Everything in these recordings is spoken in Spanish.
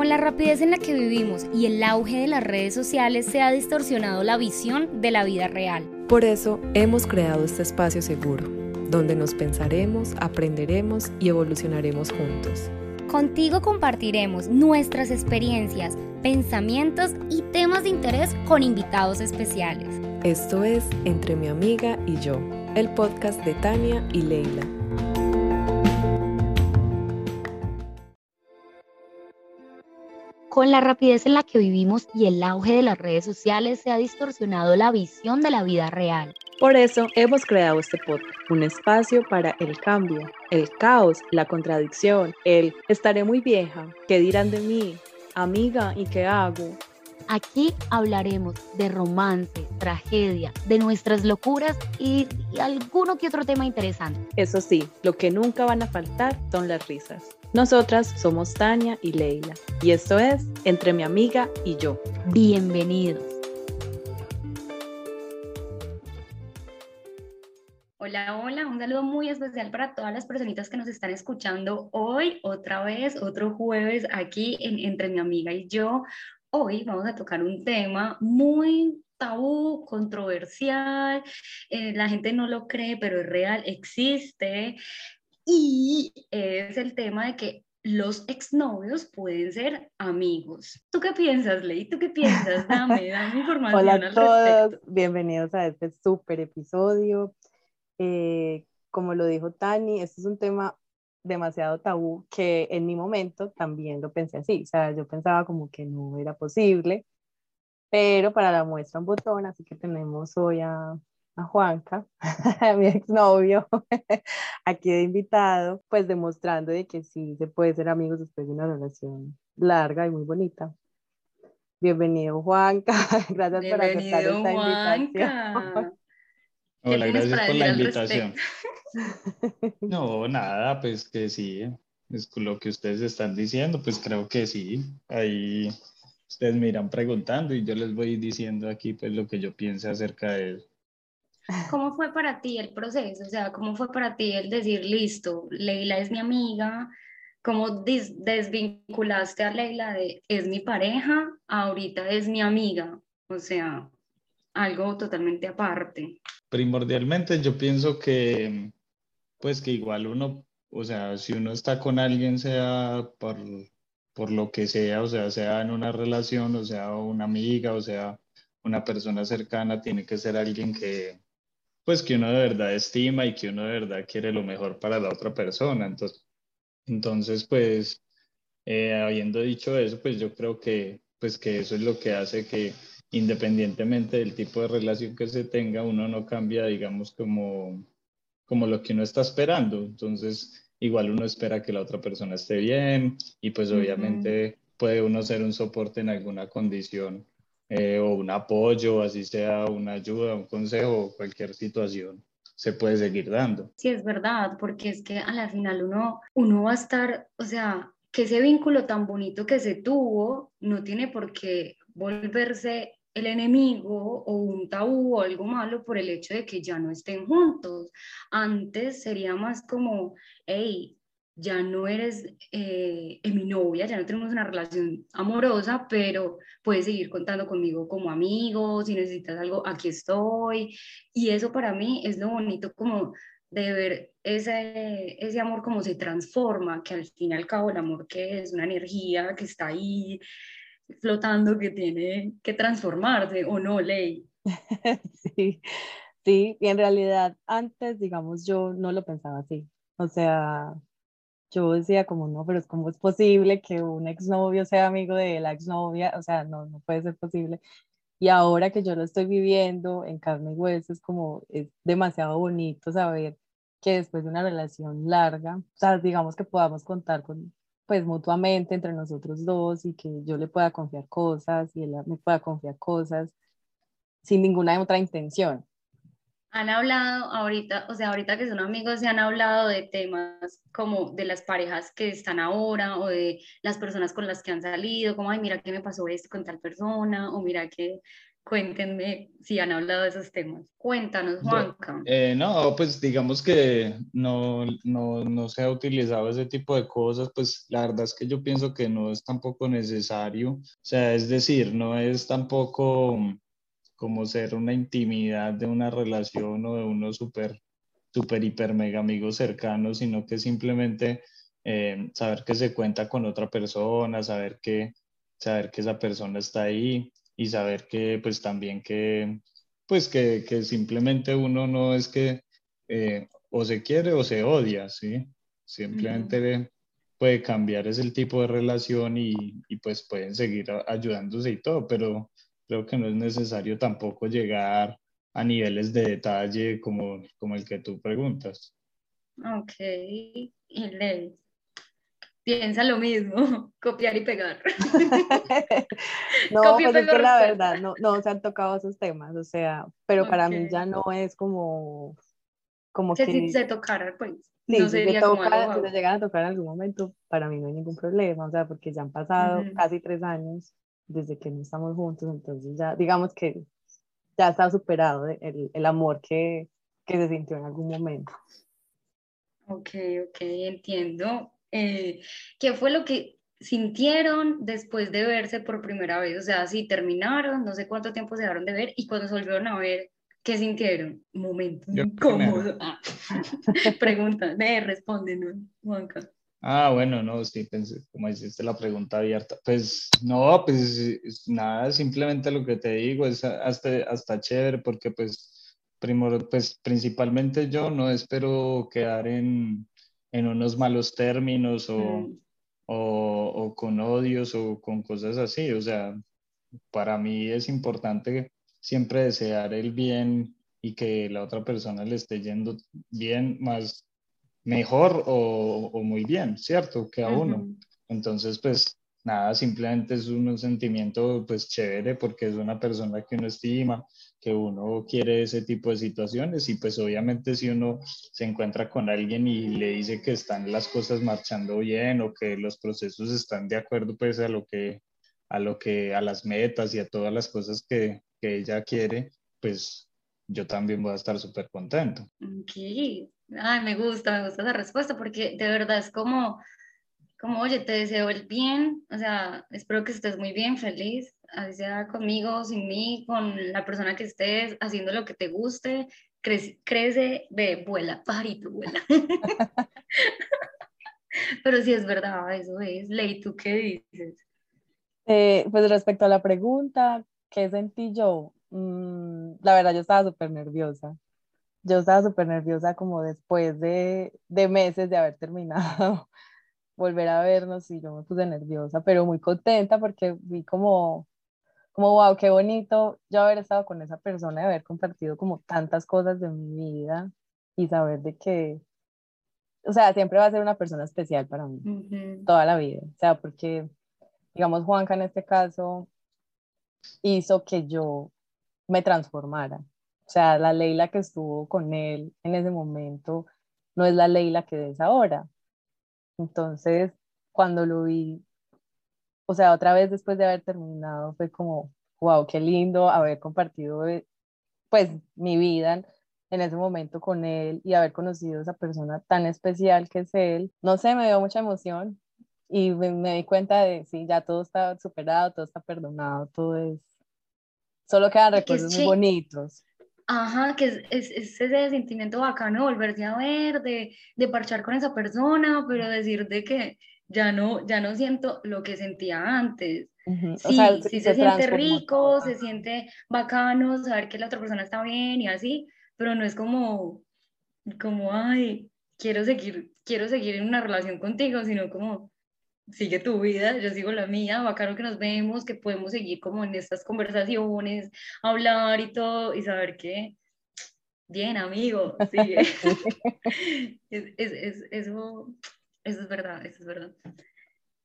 Con la rapidez en la que vivimos y el auge de las redes sociales se ha distorsionado la visión de la vida real. Por eso hemos creado este espacio seguro, donde nos pensaremos, aprenderemos y evolucionaremos juntos. Contigo compartiremos nuestras experiencias, pensamientos y temas de interés con invitados especiales. Esto es Entre mi amiga y yo, el podcast de Tania y Leila. Con la rapidez en la que vivimos y el auge de las redes sociales se ha distorsionado la visión de la vida real. Por eso hemos creado este podcast, un espacio para el cambio, el caos, la contradicción, el estaré muy vieja, ¿qué dirán de mí? Amiga, ¿y qué hago? Aquí hablaremos de romance, tragedia, de nuestras locuras y, y alguno que otro tema interesante. Eso sí, lo que nunca van a faltar son las risas. Nosotras somos Tania y Leila y esto es Entre mi amiga y yo. Bienvenidos. Hola, hola, un saludo muy especial para todas las personitas que nos están escuchando hoy, otra vez, otro jueves aquí en Entre mi amiga y yo. Hoy vamos a tocar un tema muy tabú, controversial, eh, la gente no lo cree, pero es real, existe, y es el tema de que los exnovios pueden ser amigos. ¿Tú qué piensas, Ley? ¿Tú qué piensas? Dame, dame información Hola a todos, bienvenidos a este súper episodio. Eh, como lo dijo Tani, este es un tema demasiado tabú que en mi momento también lo pensé así, o sea, yo pensaba como que no era posible, pero para la muestra un botón, así que tenemos hoy a a Juanca, mi exnovio, aquí de invitado, pues demostrando de que sí se puede ser amigos después de una relación larga y muy bonita. Bienvenido Juanca, gracias por aceptar esta invitación. Hola, gracias por la invitación. No, nada, pues que sí, es lo que ustedes están diciendo, pues creo que sí. Ahí ustedes me irán preguntando y yo les voy diciendo aquí pues lo que yo pienso acerca de eso. ¿Cómo fue para ti el proceso? O sea, ¿cómo fue para ti el decir, listo, Leila es mi amiga? ¿Cómo desvinculaste a Leila de es mi pareja, ahorita es mi amiga? O sea, algo totalmente aparte. Primordialmente yo pienso que, pues que igual uno, o sea, si uno está con alguien, sea por, por lo que sea, o sea, sea en una relación, o sea, una amiga, o sea, una persona cercana, tiene que ser alguien que, pues que uno de verdad estima y que uno de verdad quiere lo mejor para la otra persona. Entonces, entonces pues, eh, habiendo dicho eso, pues yo creo que, pues que eso es lo que hace que independientemente del tipo de relación que se tenga, uno no cambia, digamos, como, como lo que uno está esperando. Entonces, igual uno espera que la otra persona esté bien y pues obviamente puede uno ser un soporte en alguna condición eh, o un apoyo, así sea una ayuda, un consejo, cualquier situación se puede seguir dando. Sí, es verdad, porque es que a la final uno, uno va a estar, o sea, que ese vínculo tan bonito que se tuvo no tiene por qué volverse el enemigo o un tabú o algo malo por el hecho de que ya no estén juntos. Antes sería más como, hey, ya no eres eh, mi novia, ya no tenemos una relación amorosa, pero puedes seguir contando conmigo como amigo, si necesitas algo, aquí estoy. Y eso para mí es lo bonito como de ver ese, ese amor como se transforma, que al fin y al cabo el amor que es una energía que está ahí flotando, que tiene que transformarse, ¿o no, Ley? Sí, sí, y en realidad antes, digamos, yo no lo pensaba así. O sea, yo decía como, no, pero es como es posible que un exnovio sea amigo de la exnovia, o sea, no, no puede ser posible. Y ahora que yo lo estoy viviendo en carne y hueso, es como, es demasiado bonito saber que después de una relación larga, o sea, digamos que podamos contar con, pues mutuamente entre nosotros dos y que yo le pueda confiar cosas y él me pueda confiar cosas sin ninguna otra intención. Han hablado ahorita, o sea, ahorita que son amigos, se han hablado de temas como de las parejas que están ahora o de las personas con las que han salido, como, ay, mira qué me pasó esto con tal persona, o mira que Cuéntenme si han hablado de esos temas. Cuéntanos, Juanca. Eh, no, pues digamos que no, no, no se ha utilizado ese tipo de cosas, pues la verdad es que yo pienso que no es tampoco necesario. O sea, es decir, no es tampoco como ser una intimidad de una relación o de unos súper, súper, hiper, mega amigos cercanos, sino que simplemente eh, saber que se cuenta con otra persona, saber que, saber que esa persona está ahí y saber que pues también que pues que, que simplemente uno no es que eh, o se quiere o se odia, ¿sí? Simplemente puede cambiar ese tipo de relación y, y, pues pueden seguir ayudándose y todo, pero creo que no es necesario tampoco llegar a niveles de detalle como, como el que tú preguntas. Ok, y Ley piensa lo mismo, copiar y pegar. no, pues es que la verdad, no, no se han tocado esos temas, o sea, pero para mí ya no es como, como que... Si se tocara, pues, sí, no sería si se, toca, si se llegan a tocar en algún momento, para mí no hay ningún problema, o sea, porque ya han pasado casi tres años desde que no estamos juntos, entonces ya, digamos que ya está superado el, el amor que, que se sintió en algún momento. Ok, ok, entiendo eh, ¿qué fue lo que sintieron después de verse por primera vez? O sea, si terminaron, no sé cuánto tiempo se dejaron de ver y cuando se volvieron a ver, ¿qué sintieron? Momento incómodo. Ah. Pregunta, me responden, Juanca. Ah, bueno, no, sí, pensé, como hiciste la pregunta abierta. Pues no, pues nada, simplemente lo que te digo es hasta, hasta chévere porque pues, primero, pues principalmente yo no espero quedar en, en unos malos términos mm. o, o, con odios o con cosas así. O sea, para mí es importante siempre desear el bien y que la otra persona le esté yendo bien, más mejor o, o muy bien, ¿cierto? Que a uno. Entonces, pues nada, simplemente es un sentimiento pues chévere porque es una persona que uno estima, que uno quiere ese tipo de situaciones y pues obviamente si uno se encuentra con alguien y le dice que están las cosas marchando bien o que los procesos están de acuerdo pues a lo que a lo que a las metas y a todas las cosas que, que ella quiere, pues yo también voy a estar súper contento. Ok, Ay, me gusta, me gusta esa respuesta porque de verdad es como como, oye, te deseo el bien, o sea, espero que estés muy bien, feliz, así sea conmigo, sin mí, con la persona que estés, haciendo lo que te guste, crece, crece ve, vuela, pajarito, vuela. Pero sí es verdad, eso es. Ley, ¿tú qué dices? Eh, pues respecto a la pregunta, ¿qué sentí yo? Mm, la verdad, yo estaba súper nerviosa. Yo estaba súper nerviosa como después de, de meses de haber terminado volver a vernos y yo me puse nerviosa, pero muy contenta porque vi como, como, wow, qué bonito yo haber estado con esa persona y haber compartido como tantas cosas de mi vida y saber de que, o sea, siempre va a ser una persona especial para mí, toda la vida, o sea, porque, digamos, Juanca en este caso hizo que yo me transformara. O sea, la Leila que estuvo con él en ese momento no es la Leila que es ahora. Entonces, cuando lo vi, o sea, otra vez después de haber terminado, fue como, wow, qué lindo haber compartido, eh, pues, mi vida en ese momento con él y haber conocido esa persona tan especial que es él. No sé, me dio mucha emoción y me, di cuenta de, sí, ya todo está superado, todo está perdonado, todo es... Solo quedan recuerdos muy bonitos. Ajá, que es, es, ese sentimiento bacano, volverse a ver, de, de, parchar con esa persona, pero decir de que ya no, ya no siento lo que sentía antes. Sí, sí se, siente rico, se siente bacano saber que la otra persona está bien y así, pero no es como, como, ay, quiero seguir, quiero seguir en una relación contigo, sino como, sigue tu vida, yo sigo la mía, bacano que nos vemos, que podemos seguir como en estas conversaciones, hablar y todo, y saber que, bien, amigo, sigue. es, es, es, eso, eso es verdad, eso es verdad.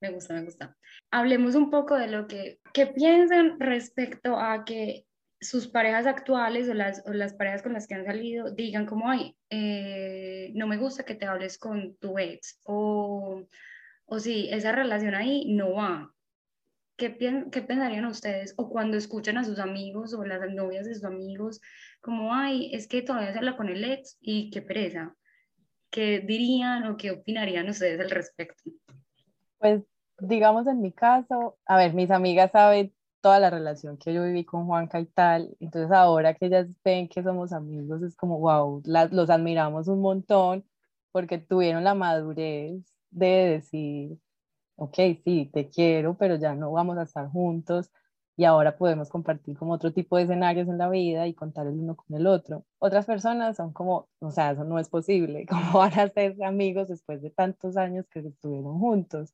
Me gusta, me gusta. Hablemos un poco de lo que, que piensan respecto a que sus parejas actuales o las, o las parejas con las que han salido digan como, ay, eh, no me gusta que te hables con tu ex o o si esa relación ahí no va. ¿qué, ¿qué pensarían ustedes? O cuando escuchan a sus amigos o las novias de sus amigos, como, ay, es que todavía se habla con el ex y qué pereza. ¿Qué dirían o qué opinarían ustedes al respecto? Pues digamos en mi caso, a ver, mis amigas saben toda la relación que yo viví con Juanca y tal, entonces ahora que ellas ven que somos amigos es como, wow, los admiramos un montón porque tuvieron la madurez de decir, ok, sí, te quiero, pero ya no vamos a estar juntos y ahora podemos compartir como otro tipo de escenarios en la vida y contar el uno con el otro. Otras personas son como, o sea, eso no es posible, ¿cómo van a ser amigos después de tantos años que estuvieron juntos?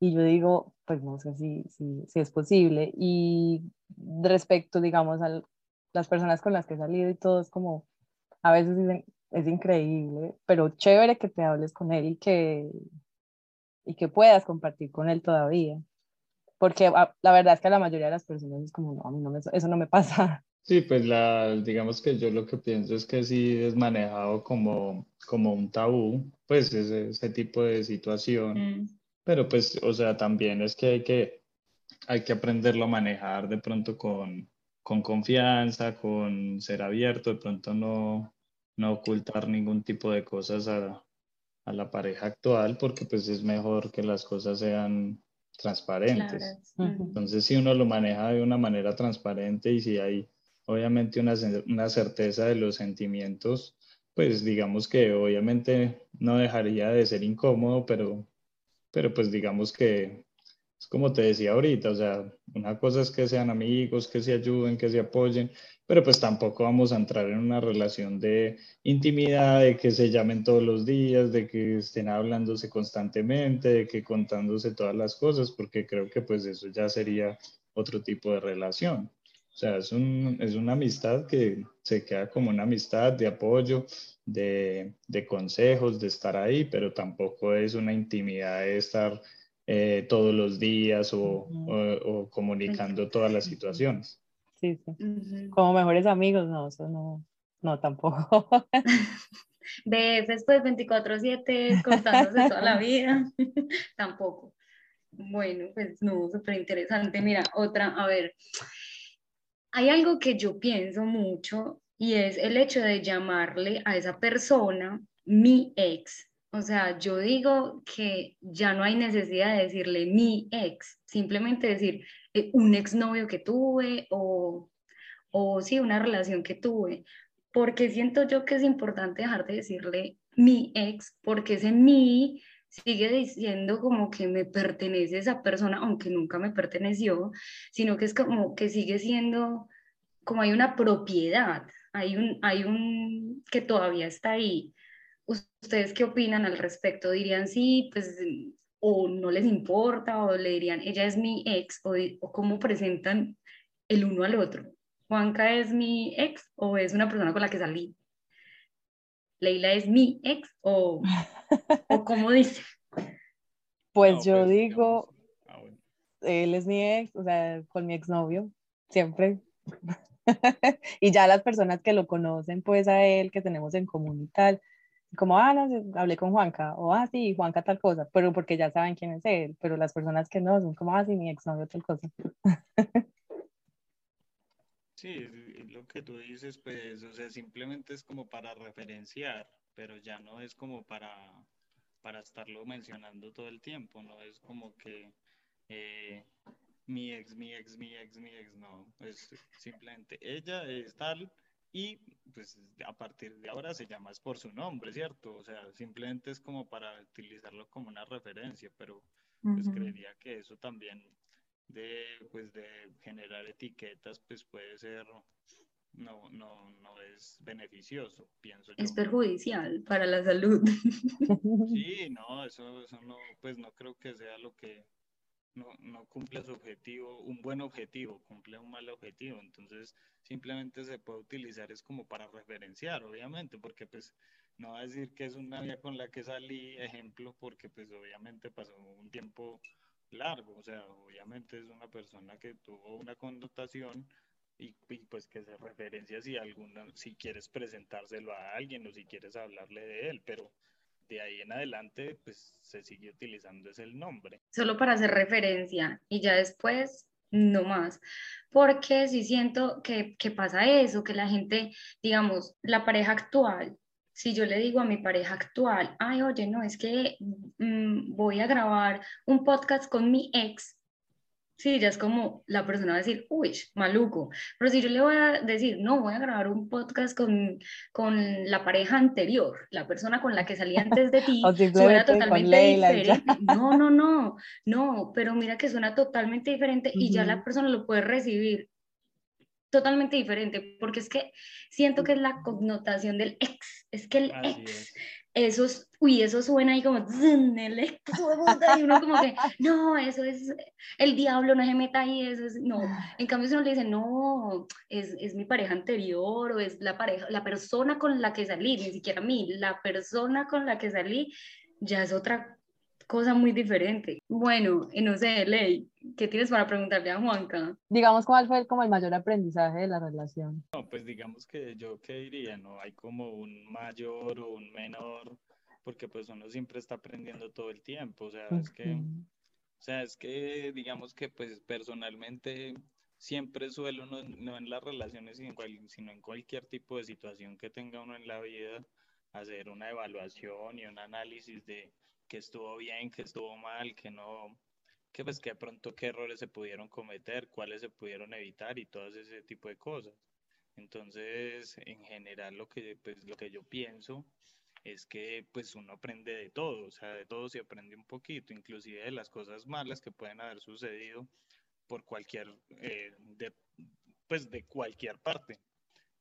Y yo digo, pues no sé si, si, si es posible. Y respecto, digamos, a las personas con las que he salido y todo, es como, a veces dicen, es increíble, pero chévere que te hables con él y que, y que puedas compartir con él todavía. Porque ah, la verdad es que a la mayoría de las personas es como, no, a mí no me, eso no me pasa. Sí, pues la, digamos que yo lo que pienso es que sí es manejado como, como un tabú, pues ese, ese tipo de situación. Mm. Pero pues, o sea, también es que hay que, hay que aprenderlo a manejar de pronto con, con confianza, con ser abierto, de pronto no, no ocultar ningún tipo de cosas a, a la pareja actual, porque pues es mejor que las cosas sean transparentes. Entonces, si uno lo maneja de una manera transparente y si hay obviamente una, una, certeza de los sentimientos, pues digamos que obviamente no dejaría de ser incómodo, pero, pero pues digamos que es como te decía ahorita, o sea, una cosa es que sean amigos, que se ayuden, que se apoyen, pero pues tampoco vamos a entrar en una relación de intimidad, de que se llamen todos los días, de que estén hablándose constantemente, de que contándose todas las cosas, porque creo que pues eso ya sería otro tipo de relación. O sea, es, un, es una amistad que se queda como una amistad de apoyo, de, de consejos, de estar ahí, pero tampoco es una intimidad de estar eh, todos los días o, o comunicando todas las situaciones sí, sí. Como mejores amigos, no, eso no, no tampoco. BFs pues 24/7 contándose toda la vida, tampoco. Bueno, pues no, súper interesante. Mira, otra, a ver, hay algo que yo pienso mucho y es el hecho de llamarle a esa persona mi ex. O sea, yo digo que ya no hay necesidad de decirle mi ex, simplemente decir eh, un exnovio que tuve o, o sí, una relación que tuve, porque siento yo que es importante dejar de decirle mi ex, porque ese mi sigue diciendo como que me pertenece esa persona, aunque nunca me perteneció, sino que es como que sigue siendo como hay una propiedad, hay un, hay un que todavía está ahí. ¿Ustedes qué opinan al respecto? ¿Dirían sí, pues, o no les importa, o le dirían, ella es mi ex, o, o cómo presentan el uno al otro? ¿Juanca es mi ex o es una persona con la que salí? ¿Leila es mi ex o, o cómo dice? Pues yo pues, digo, ah, él es mi ex, o sea, con mi exnovio, siempre. y ya las personas que lo conocen, pues a él, que tenemos en común y tal, como, ah, no, hablé con Juanca, o ah, sí, Juanca tal cosa, pero porque ya saben quién es él, pero las personas que no son como, ah, sí, mi exnovio tal cosa. Sí, lo que tú dices, pues, o sea, simplemente es como para referenciar, pero ya no es como para, para estarlo mencionando todo el tiempo, no es como que eh, mi ex, mi ex, mi ex, mi ex, no, es simplemente ella es tal y pues a partir de ahora se llama es por su nombre, ¿cierto? O sea, simplemente es como para utilizarlo como una referencia, pero pues creería que eso también de, pues, de generar etiquetas, pues puede ser, no, no, no es beneficioso, pienso yo. Es perjudicial para la salud. Sí, no, eso, eso no, pues no creo que sea lo que, no, no cumple su objetivo, un buen objetivo, cumple un mal objetivo. Entonces, simplemente se puede utilizar es como para referenciar, obviamente, porque pues no va a decir que es una vía con la que salí, ejemplo, porque pues obviamente pasó un tiempo largo, o sea, obviamente es una persona que tuvo una connotación y, pues que se referencia si alguna, si quieres presentárselo a alguien o si quieres hablarle de él, pero de ahí en adelante, pues se sigue utilizando ese nombre. Solo para hacer referencia y ya después no más. Porque si siento que, que pasa eso, que la gente, digamos, la pareja actual si yo le digo a mi pareja actual, ay, oye, no, es que mm, voy a grabar un podcast con mi ex, sí, ya es como la persona va a decir, uy, maluco. Pero si yo le voy a decir, no, voy a grabar un podcast con, con la pareja anterior, la persona con la que salí antes de ti, suena totalmente diferente. No, no, no, no, pero mira que suena totalmente diferente y ya la persona lo puede recibir totalmente diferente, porque es que siento que es la connotación del ex, es que el ex, eso uy, eso suena ahí como, y uno como que, no, eso es el diablo, no se meta ahí, eso es, no, en cambio si uno le dice, no, es, es mi pareja anterior, o es la pareja, la persona con la que salí, ni siquiera a mí, la persona con la que salí, ya es otra cosa muy diferente. Bueno, no sé, Ley, ¿qué tienes para preguntarle a Juanca? Digamos, ¿cuál fue como el mayor aprendizaje de la relación? No, pues digamos que yo qué diría, no hay como un mayor o un menor, porque pues uno siempre está aprendiendo todo el tiempo, o sea, es que, o sea, es que digamos que pues personalmente siempre suelo, no, no en las relaciones, sino en cualquier tipo de situación que tenga uno en la vida, hacer una evaluación y un análisis de que estuvo bien, que estuvo mal, que no, que pues que de pronto qué errores se pudieron cometer, cuáles se pudieron evitar y todo ese tipo de cosas. Entonces, en general lo que pues lo que yo pienso es que pues uno aprende de todo, o sea, de todo se aprende un poquito, inclusive de las cosas malas que pueden haber sucedido por cualquier, eh, de, pues de cualquier parte.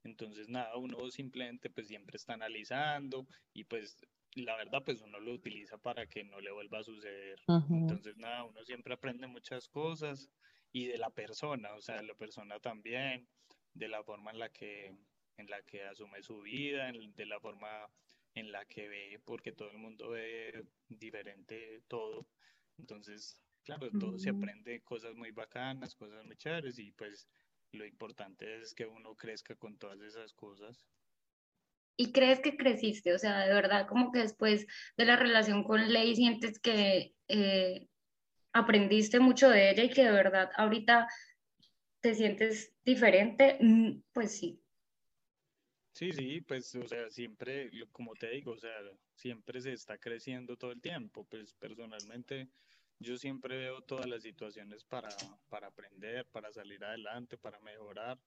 Entonces, nada, uno simplemente pues siempre está analizando y pues la verdad, pues uno lo utiliza para que no le vuelva a suceder. Entonces, nada, uno siempre aprende muchas cosas y de la persona, o sea, de la persona también, de la forma en la que, en la que asume su vida, de la forma en la que ve, porque todo el mundo ve diferente todo. Entonces, claro, todo se aprende cosas muy bacanas, cosas muy chéveres y pues lo importante es que uno crezca con todas esas cosas y crees que creciste, o sea, de verdad, como que después de la relación con Ley sientes que eh, aprendiste mucho de ella y que de verdad ahorita te sientes diferente, mm, pues sí. Sí, sí, pues, o sea, siempre, como te digo, o sea, siempre se está creciendo todo el tiempo, pues personalmente yo siempre veo todas las situaciones para, para aprender, para salir adelante, para mejorar,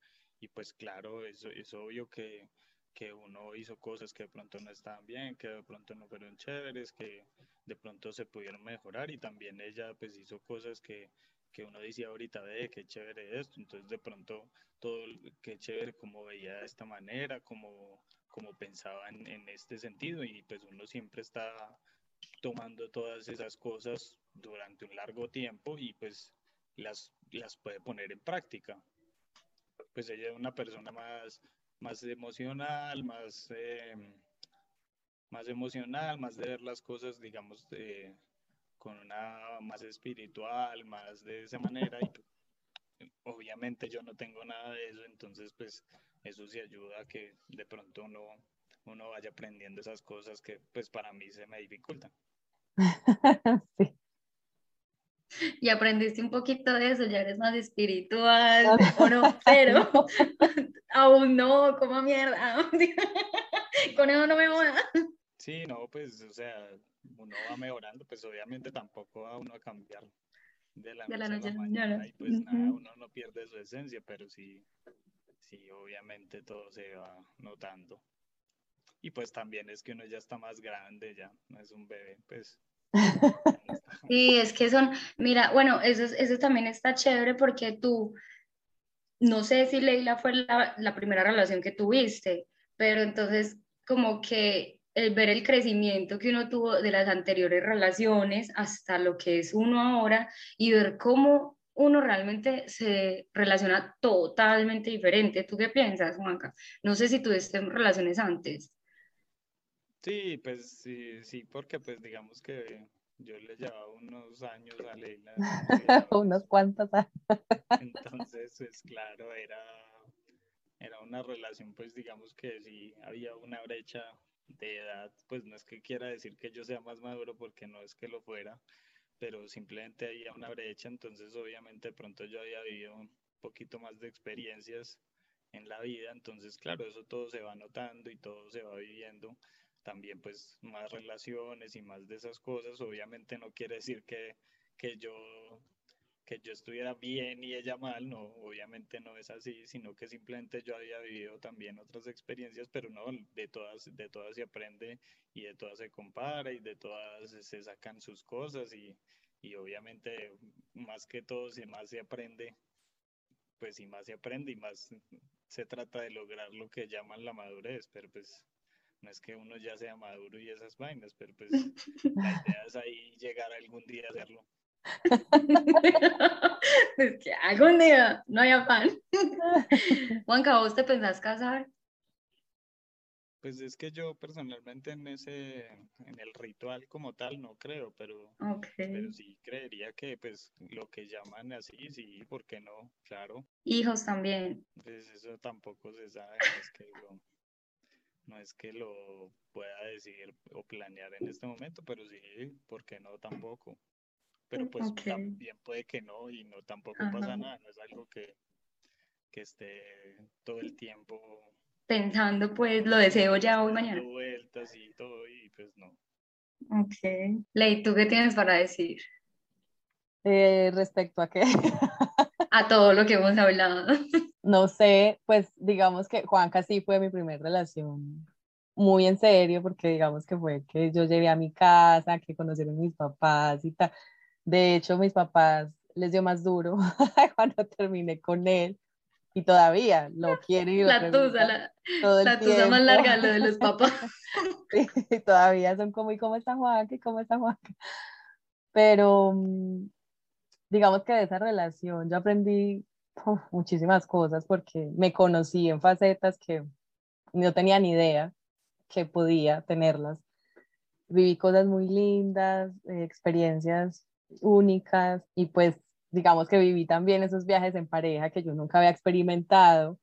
y pues claro, eso es obvio que que uno hizo cosas que de pronto no estaban bien, que de pronto no fueron chéveres, que de pronto se pudieron mejorar y también ella pues hizo cosas que, que uno decía ahorita, ve, qué chévere esto, entonces de pronto todo, qué chévere como veía de esta manera, como, como pensaba en, en este sentido y pues uno siempre está tomando todas esas cosas durante un largo tiempo y pues las, las puede poner en práctica. Pues ella es una persona más más emocional, más, eh, más emocional, más de ver las cosas, digamos, de, con una más espiritual, más de esa manera. Y obviamente yo no tengo nada de eso, entonces pues eso sí ayuda a que de pronto uno, uno vaya aprendiendo esas cosas que pues para mí se me dificultan. sí y aprendiste un poquito de eso, ya eres más espiritual, o no, pero aún no, como mierda, con eso no me mola. Sí, no, pues, o sea, uno va mejorando, pues obviamente tampoco va uno a cambiar de la, noche, a la mañana, y pues nada, uno no pierde su esencia, pero sí, sí, obviamente todo se va notando. Y pues también es que uno ya está más grande, ya no es un bebé, pues Sí, es que son, mira, bueno, eso, eso también está chévere porque tú, no sé si Leila fue la, la primera relación que tuviste, pero entonces como que el ver el crecimiento que uno tuvo de las anteriores relaciones hasta lo que es uno ahora y ver cómo uno realmente se relaciona totalmente diferente. ¿Tú qué piensas, Juanca? No sé si tuviste relaciones antes. Sí, pues sí, sí, porque pues digamos que yo le llevaba unos años a Leila. unos cuantos años. Entonces, pues claro, era, era una relación, pues digamos que sí, había una brecha de edad, pues no es que quiera decir que yo sea más maduro porque no es que lo fuera, pero simplemente había una brecha, entonces obviamente pronto yo había vivido un poquito más de experiencias en la vida, entonces claro, eso todo se va notando y todo se va viviendo, también pues más relaciones y más de esas cosas, obviamente no quiere decir que, que yo que yo estuviera bien y ella mal, no, obviamente no es así, sino que simplemente yo había vivido también otras experiencias, pero no, de todas, de todas se aprende y de todas se compara y de todas se sacan sus cosas y, y obviamente más que todo, si más se aprende, pues si más se aprende y más se trata de lograr lo que llaman la madurez, pero pues no es que uno ya sea maduro y esas vainas, pero pues la idea es ahí llegar algún día a hacerlo. es que algún día no hay afán. Juanca, ¿vos te pensás casar? Pues es que yo personalmente en ese, en el ritual como tal no creo, pero, pero sí creería que pues lo que llaman así, sí, ¿por qué no? Claro. Hijos también. Pues eso tampoco se sabe, es que lo, no es que lo pueda decir o planear en este momento, pero sí, ¿por qué no tampoco? pero pues también puede que no y no tampoco pasa nada, no es algo que, que esté todo el tiempo pensando pues lo deseo ya hoy mañana. Vueltas y todo y pues no. Ok. Ley, ¿tú qué tienes para decir? Eh, respecto a qué? a todo lo que hemos hablado. No sé, pues digamos que Juanca sí fue mi primera relación muy en serio, porque digamos que fue que yo llegué a mi casa, que conocieron mis papás y tal. De hecho, mis papás les dio más duro cuando terminé con él y todavía lo quieren y La tusa, la, la tusa más larga, lo de los papás. sí, todavía son como, ¿y cómo está Juanca? ¿Y cómo está Juanca? Pero mm, digamos que de esa relación yo aprendí muchísimas cosas porque me conocí en facetas que no tenía ni idea que podía tenerlas. Viví cosas muy lindas, eh, experiencias únicas y pues digamos que viví también esos viajes en pareja que yo nunca había experimentado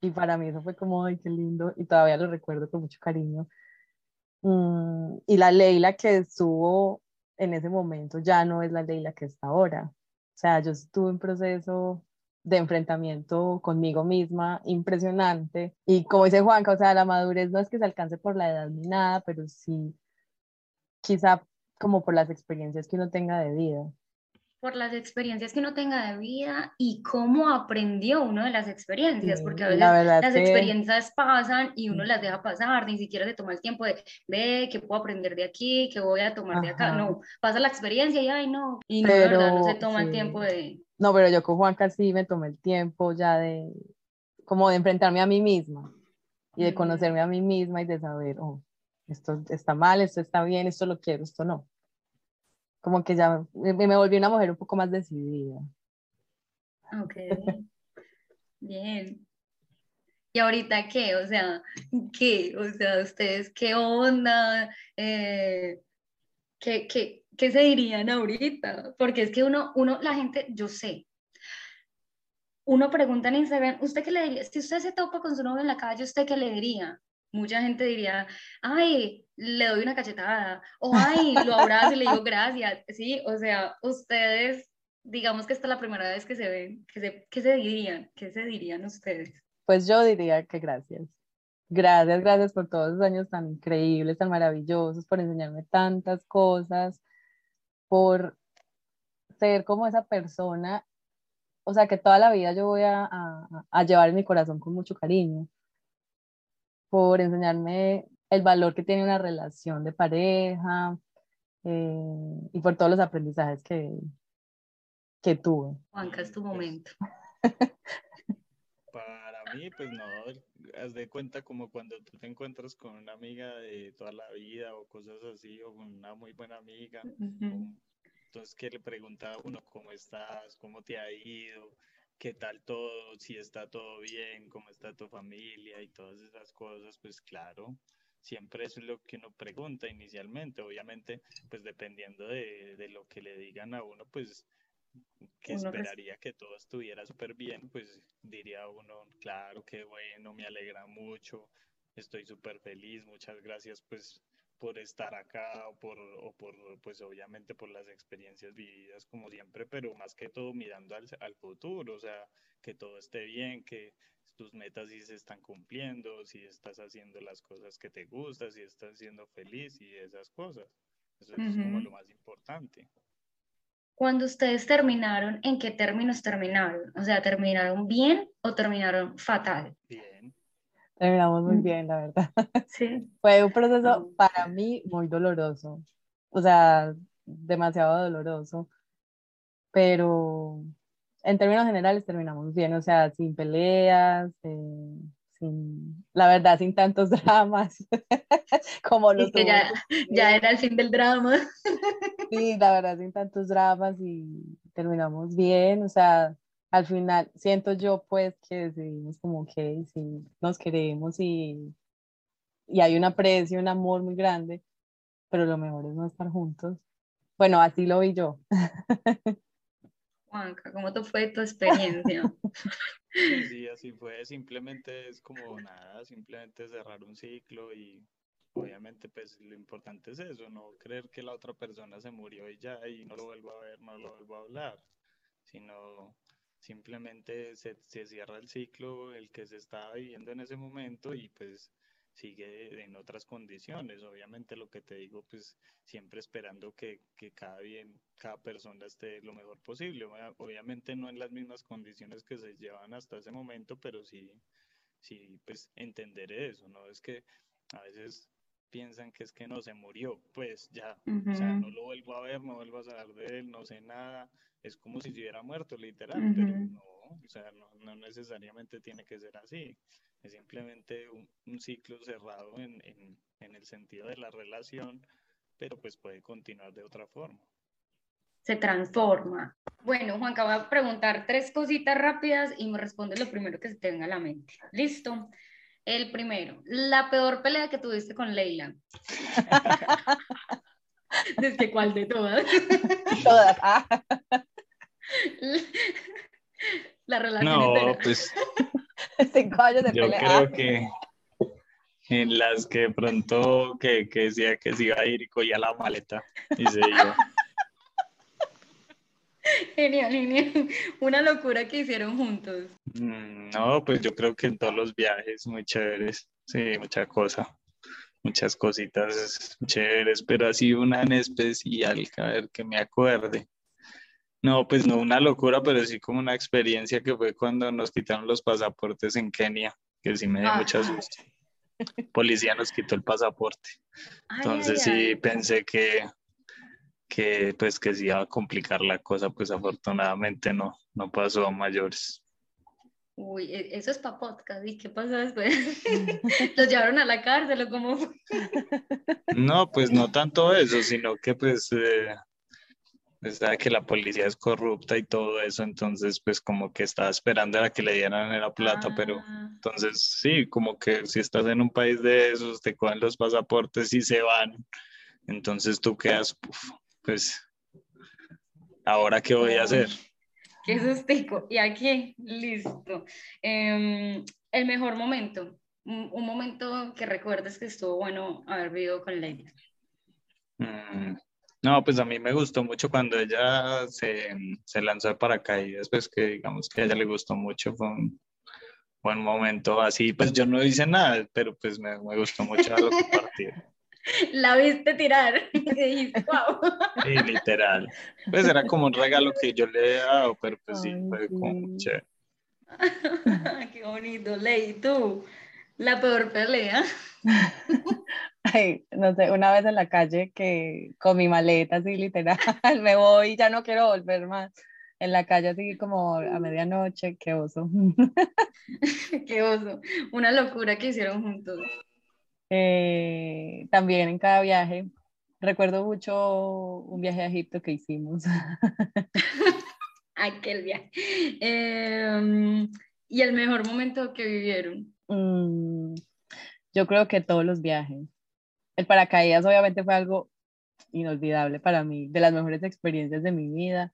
y para mí eso fue como, ay, qué lindo y todavía lo recuerdo con mucho cariño. Mm, y la Leila que estuvo en ese momento ya no es la Leila que está ahora. O sea, yo estuve en proceso de enfrentamiento conmigo misma impresionante. Y como dice Juanca, o sea, la madurez no es que se alcance por la edad ni nada, pero sí quizá como por las experiencias que uno tenga de vida. Por las experiencias que uno tenga de vida y cómo aprendió uno de las experiencias, porque a veces las experiencias pasan y uno las deja pasar, ni siquiera se toma el tiempo de, ve, ¿qué puedo aprender de aquí? ¿Qué voy a tomar de acá? No, pasa la experiencia y, ay, no, y no, verdad, no se toma el tiempo de... No, pero yo con Juanca sí me tomé el tiempo ya de, como de enfrentarme a mí misma y de conocerme a mí misma y de saber, oh, esto está mal, esto está bien, esto lo quiero, esto no. Como que ya me, volví una mujer un poco más decidida. Ok, bien. ¿Y ahorita qué? O sea, ¿qué? O sea, ¿ustedes qué onda? Eh, ¿qué, qué, qué se dirían ahorita? Porque es que uno, uno, la gente, yo sé, uno pregunta en Instagram, ¿usted qué le diría? Si usted se topa con su novio en la calle, ¿usted qué le diría? Mucha gente diría, ay, le doy una cachetada, o ay, lo abrazo y le digo gracias, sí, o sea, ustedes, digamos que esta es la primera vez que se ven, ¿qué se, qué se dirían? ¿Qué se dirían ustedes? Pues yo diría que gracias. Gracias, gracias por todos los años tan increíbles, tan maravillosos, por enseñarme tantas cosas, por ser como esa persona, o sea, que toda la vida yo voy a, a llevar en mi corazón con mucho cariño por enseñarme el valor que tiene una relación de pareja eh, y por todos los aprendizajes que, que tuve. Juanca, es tu momento. Para mí, pues no, haz de cuenta como cuando tú te encuentras con una amiga de toda la vida o cosas así, o con una muy buena amiga. entonces, que le pregunta a uno cómo estás, cómo te ha ido, qué tal todo, si está todo bien, cómo está tu familia y todas esas cosas, pues claro, siempre eso es lo que uno pregunta inicialmente. Obviamente, pues dependiendo de, de lo que le digan a uno, pues que esperaría que todo estuviera súper bien, pues diría uno, claro, qué bueno, me alegra mucho, estoy súper feliz, muchas gracias pues por estar acá o por, o por, pues obviamente por las experiencias vividas como siempre, pero más que todo mirando al, al futuro, o sea, que todo esté bien, que tus metas sí se están cumpliendo, si estás haciendo las cosas que te gustan, si estás siendo feliz y esas cosas. Eso es como lo más importante. Cuando ustedes terminaron, ¿en qué términos terminaron? O sea, ¿terminaron bien o terminaron fatal? Bien. Terminamos muy mm. bien, la verdad. Sí. Fue un proceso para mí muy doloroso. O sea, demasiado doloroso. Pero en términos generales terminamos bien, o sea, sin peleas, eh, sin, la verdad, sin tantos dramas como los que ya, ya era el fin del drama. sí, la verdad, sin tantos dramas y terminamos bien, o sea, al final siento yo pues que decidimos como que sí, nos queremos y, y hay un aprecio, un amor muy grande, pero lo mejor es no estar juntos. Bueno, así lo vi yo. Juanca, ¿cómo te fue tu experiencia? Sí, así fue, simplemente es como nada, simplemente cerrar un ciclo y obviamente pues lo importante es eso, no creer que la otra persona se murió y ya y no lo vuelvo a ver, no lo vuelvo a hablar, sino simplemente se, se cierra el ciclo, el que se estaba viviendo en ese momento y pues sigue en otras condiciones. Obviamente lo que te digo, pues siempre esperando que, que cada, bien, cada persona esté lo mejor posible. Obviamente no en las mismas condiciones que se llevan hasta ese momento, pero sí, sí, pues entender eso, ¿no? Es que a veces piensan que es que no se murió, pues ya, o sea, no lo vuelvo a ver, no vuelvo a saber de él, no sé nada, es como si se hubiera muerto, literal, pero no, o sea, no, no necesariamente tiene que ser así es simplemente un, ciclo cerrado en, el sentido de la relación, pero pues puede continuar de otra forma. Se transforma. Bueno, Juanca, voy a preguntar tres cositas rápidas y me responde lo primero que se te venga a la mente. ¿Listo? El primero, la peor pelea que tuviste con Leila. ¿Desde cuál de todas? Todas. Ah. La relación no, pues Yo creo que en las que pronto que, que, decía que se iba a ir y cogía la maleta y se iba. Genial, genial. Una locura que hicieron juntos. Mm, no, pues yo creo que en todos los viajes muy chéveres. Sí, mucha cosa. Muchas cositas chéveres, pero así una en especial, a ver que me acuerde. No, pues no una locura, pero sí como una experiencia que fue cuando nos quitaron los pasaportes en Kenia, que sí me dio mucha ah. susto. Policía nos quitó el pasaporte. Entonces sí pensé que, que pues que sí iba a complicar la cosa, pues afortunadamente no, no pasó a mayores. Uy, e, eso es para podcast. ¿Y qué pasó después? ¿Los llevaron a la cárcel o cómo? no, pues no tanto eso, sino que pues eh, sabe que la policía es corrupta y todo eso, entonces pues como que estaba esperando a que le dieran la plata, pero ah. entonces sí, como que si estás en un país de esos, te cogen los pasaportes y se van, entonces tú quedas, pues, ¿ahora qué voy a hacer? Qué sustico. Y aquí, listo. Em, el mejor momento, un, momento que recuerdes que estuvo bueno haber vivido con Lady. Mm, no, pues a mí me gustó mucho cuando ella se, se lanzó de paracaídas, pues que digamos que a ella le gustó mucho, fue un buen momento así, pues yo no hice nada, pero pues me, me gustó mucho lo compartir. La viste tirar y dijiste, wow. Sí, literal. Pues era como un regalo que yo le he dado, pero pues sí, fue como chévere. Qué bonito, Ley, tú, la peor pelea. Ay, no sé, una vez en la calle que con mi maleta así literal, me voy y ya no quiero volver más. En la calle así como a medianoche, qué oso. qué oso. Una locura que hicieron juntos. Eh, también en cada viaje. Recuerdo mucho un viaje a Egipto que hicimos. Aquel viaje. Em, ¿Y el mejor momento que vivieron? Mm, yo creo que todos los viajes. El paracaídas obviamente fue algo inolvidable para mí, de las mejores experiencias de mi vida,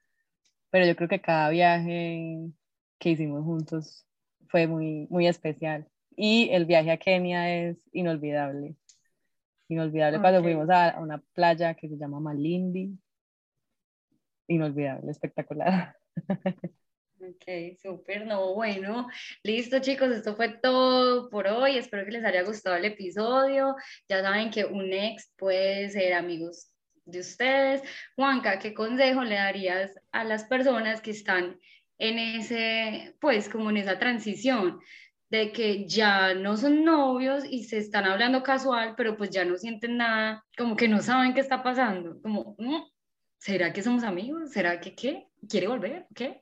pero yo creo que cada viaje que hicimos juntos fue muy, muy especial. Y el viaje a Kenia es inolvidable. Inolvidable cuando fuimos a una playa que se llama Malindi. Inolvidable, espectacular. Ok, súper, no, bueno, listo chicos, esto fue todo por hoy, espero que les haya gustado el episodio, ya saben que un ex puede ser amigos de ustedes. Juanca, ¿qué consejo le darías a las personas que están en ese, pues como en esa transición de que ya no son novios y se están hablando casual, pero pues ya no sienten nada, como que no saben qué está pasando, como, mm, ¿será que somos amigos? ¿Será que qué? ¿Quiere volver? ¿Qué?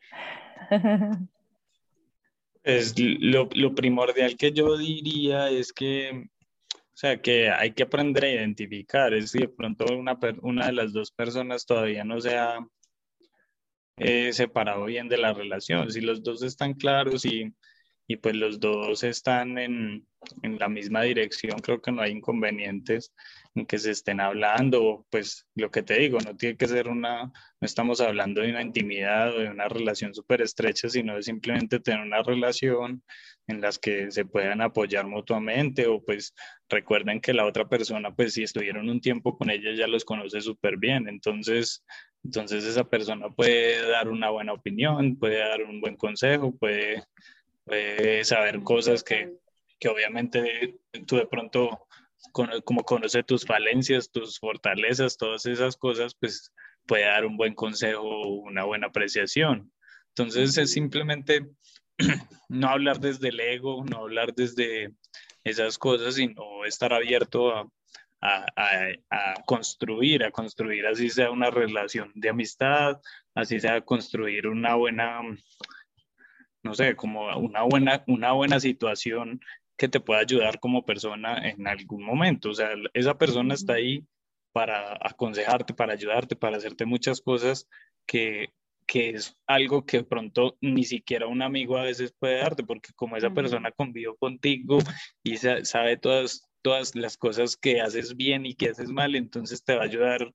Es lo, lo, primordial que yo diría es que, o sea, que hay que aprender a identificar. Es si de pronto una, una de las dos personas todavía no se ha eh, separado bien de la relación. Si los dos están claros y, y pues los dos están en, en la misma dirección, creo que no hay inconvenientes en que se estén hablando, pues lo que te digo, no tiene que ser una, no estamos hablando de una intimidad o de una relación súper estrecha, sino de simplemente tener una relación en las que se puedan apoyar mutuamente. O pues recuerden que la otra persona, pues si estuvieron un tiempo con ella ya los conoce súper bien, entonces, entonces esa persona puede dar una buena opinión, puede dar un buen consejo, puede, puede saber cosas que que obviamente tú de pronto, como conoce tus falencias, tus fortalezas, todas esas cosas, pues puede dar un buen consejo, una buena apreciación. Entonces es simplemente no hablar desde el ego, no hablar desde esas cosas, sino estar abierto a, a, a, construir, a construir así sea una relación de amistad, así sea construir una buena, no sé, como una buena, una buena situación que te pueda ayudar como persona en algún momento. O sea, esa persona está ahí para aconsejarte, para ayudarte, para hacerte muchas cosas que, que es algo que pronto ni siquiera un amigo a veces puede darte, porque como esa persona convivió contigo y sabe todas, todas las cosas que haces bien y que haces mal, entonces te va a ayudar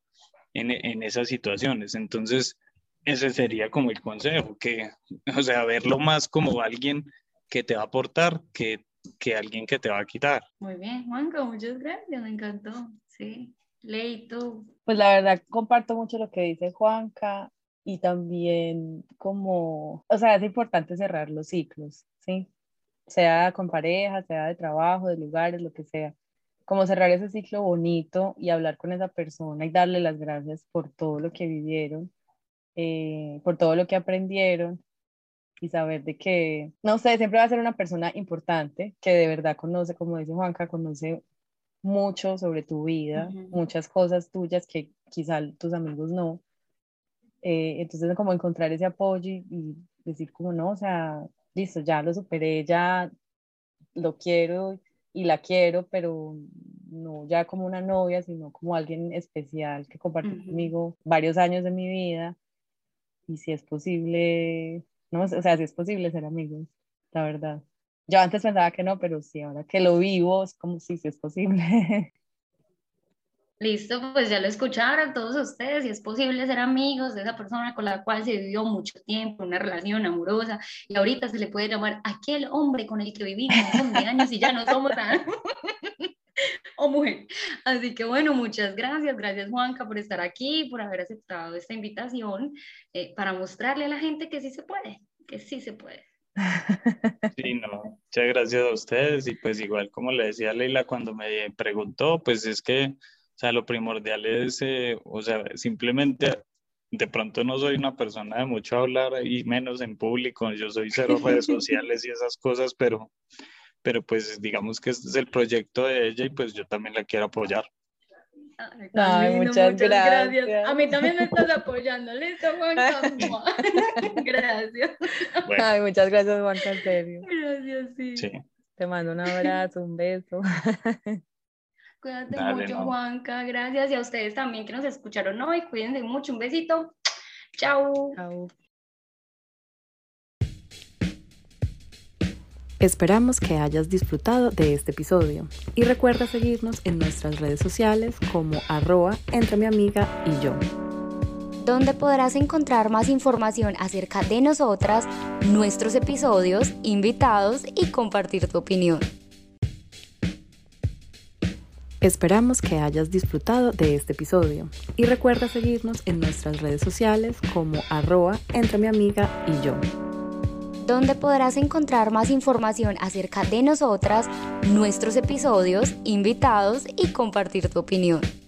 en, en esas situaciones. Entonces, ese sería como el consejo, que, o sea, verlo más como alguien que te va a aportar, que que alguien que te va a quitar. Muy bien, Juanco, muchas gracias, me encantó. Sí, Leito. Pues la verdad, comparto mucho lo que dice Juanca y también como, o sea, es importante cerrar los ciclos, ¿sí? Sea con pareja, sea de trabajo, de lugares, lo que sea. Como cerrar ese ciclo bonito y hablar con esa persona y darle las gracias por todo lo que vivieron, eh, por todo lo que aprendieron y saber de que, no sé, siempre va a ser una persona importante que de verdad conoce, como dice Juanca, conoce mucho sobre tu vida, muchas cosas tuyas que quizá tus amigos no. Eh, entonces, como encontrar ese apoyo y, decir como no, o sea, listo, ya lo superé, ya lo quiero y la quiero, pero no ya como una novia, sino como alguien especial que comparte conmigo varios años de mi vida. Y si es posible, ¿no? O sea, si es posible ser amigos, la verdad. Yo antes pensaba que no, pero sí, ahora que lo vivo, es como si sí, es posible. Listo, pues ya lo escucharon todos ustedes, si es posible ser amigos de esa persona con la cual se vivió mucho tiempo, una relación amorosa, y ahorita se le puede llamar aquel hombre con el que vivimos un de años y ya no somos. o mujer. Así que bueno, muchas gracias, gracias Juanca por estar aquí, por haber aceptado esta invitación, eh, para mostrarle a la gente que sí se puede, que sí se puede. Sí, no, muchas gracias a ustedes y pues igual como le decía Leila cuando me preguntó, pues es que, o sea, lo primordial es, eh, o sea, simplemente de pronto no soy una persona de mucho hablar y menos en público, yo soy cero redes sociales y esas cosas, pero pero pues digamos que este es el proyecto de ella y pues yo también la quiero apoyar. Ay, muchas, gracias. A mí también me estás apoyando, listo, Juan gracias. Ay, muchas gracias, Juan, en serio. Gracias, sí. Te mando un abrazo, un beso. Cuídate mucho, Juanca. Gracias. Y a ustedes también que nos escucharon hoy. Cuídense mucho. Un besito. Chao. Chao. Esperamos que hayas disfrutado de este episodio y recuerda seguirnos en nuestras redes sociales como arroba entre mi amiga y yo. Donde podrás encontrar más información acerca de nosotras, nuestros episodios, invitados y compartir tu opinión. Esperamos que hayas disfrutado de este episodio y recuerda seguirnos en nuestras redes sociales como arroba entre mi amiga y yo. Donde podrás encontrar más información acerca de nosotras, nuestros episodios, invitados y compartir tu opinión.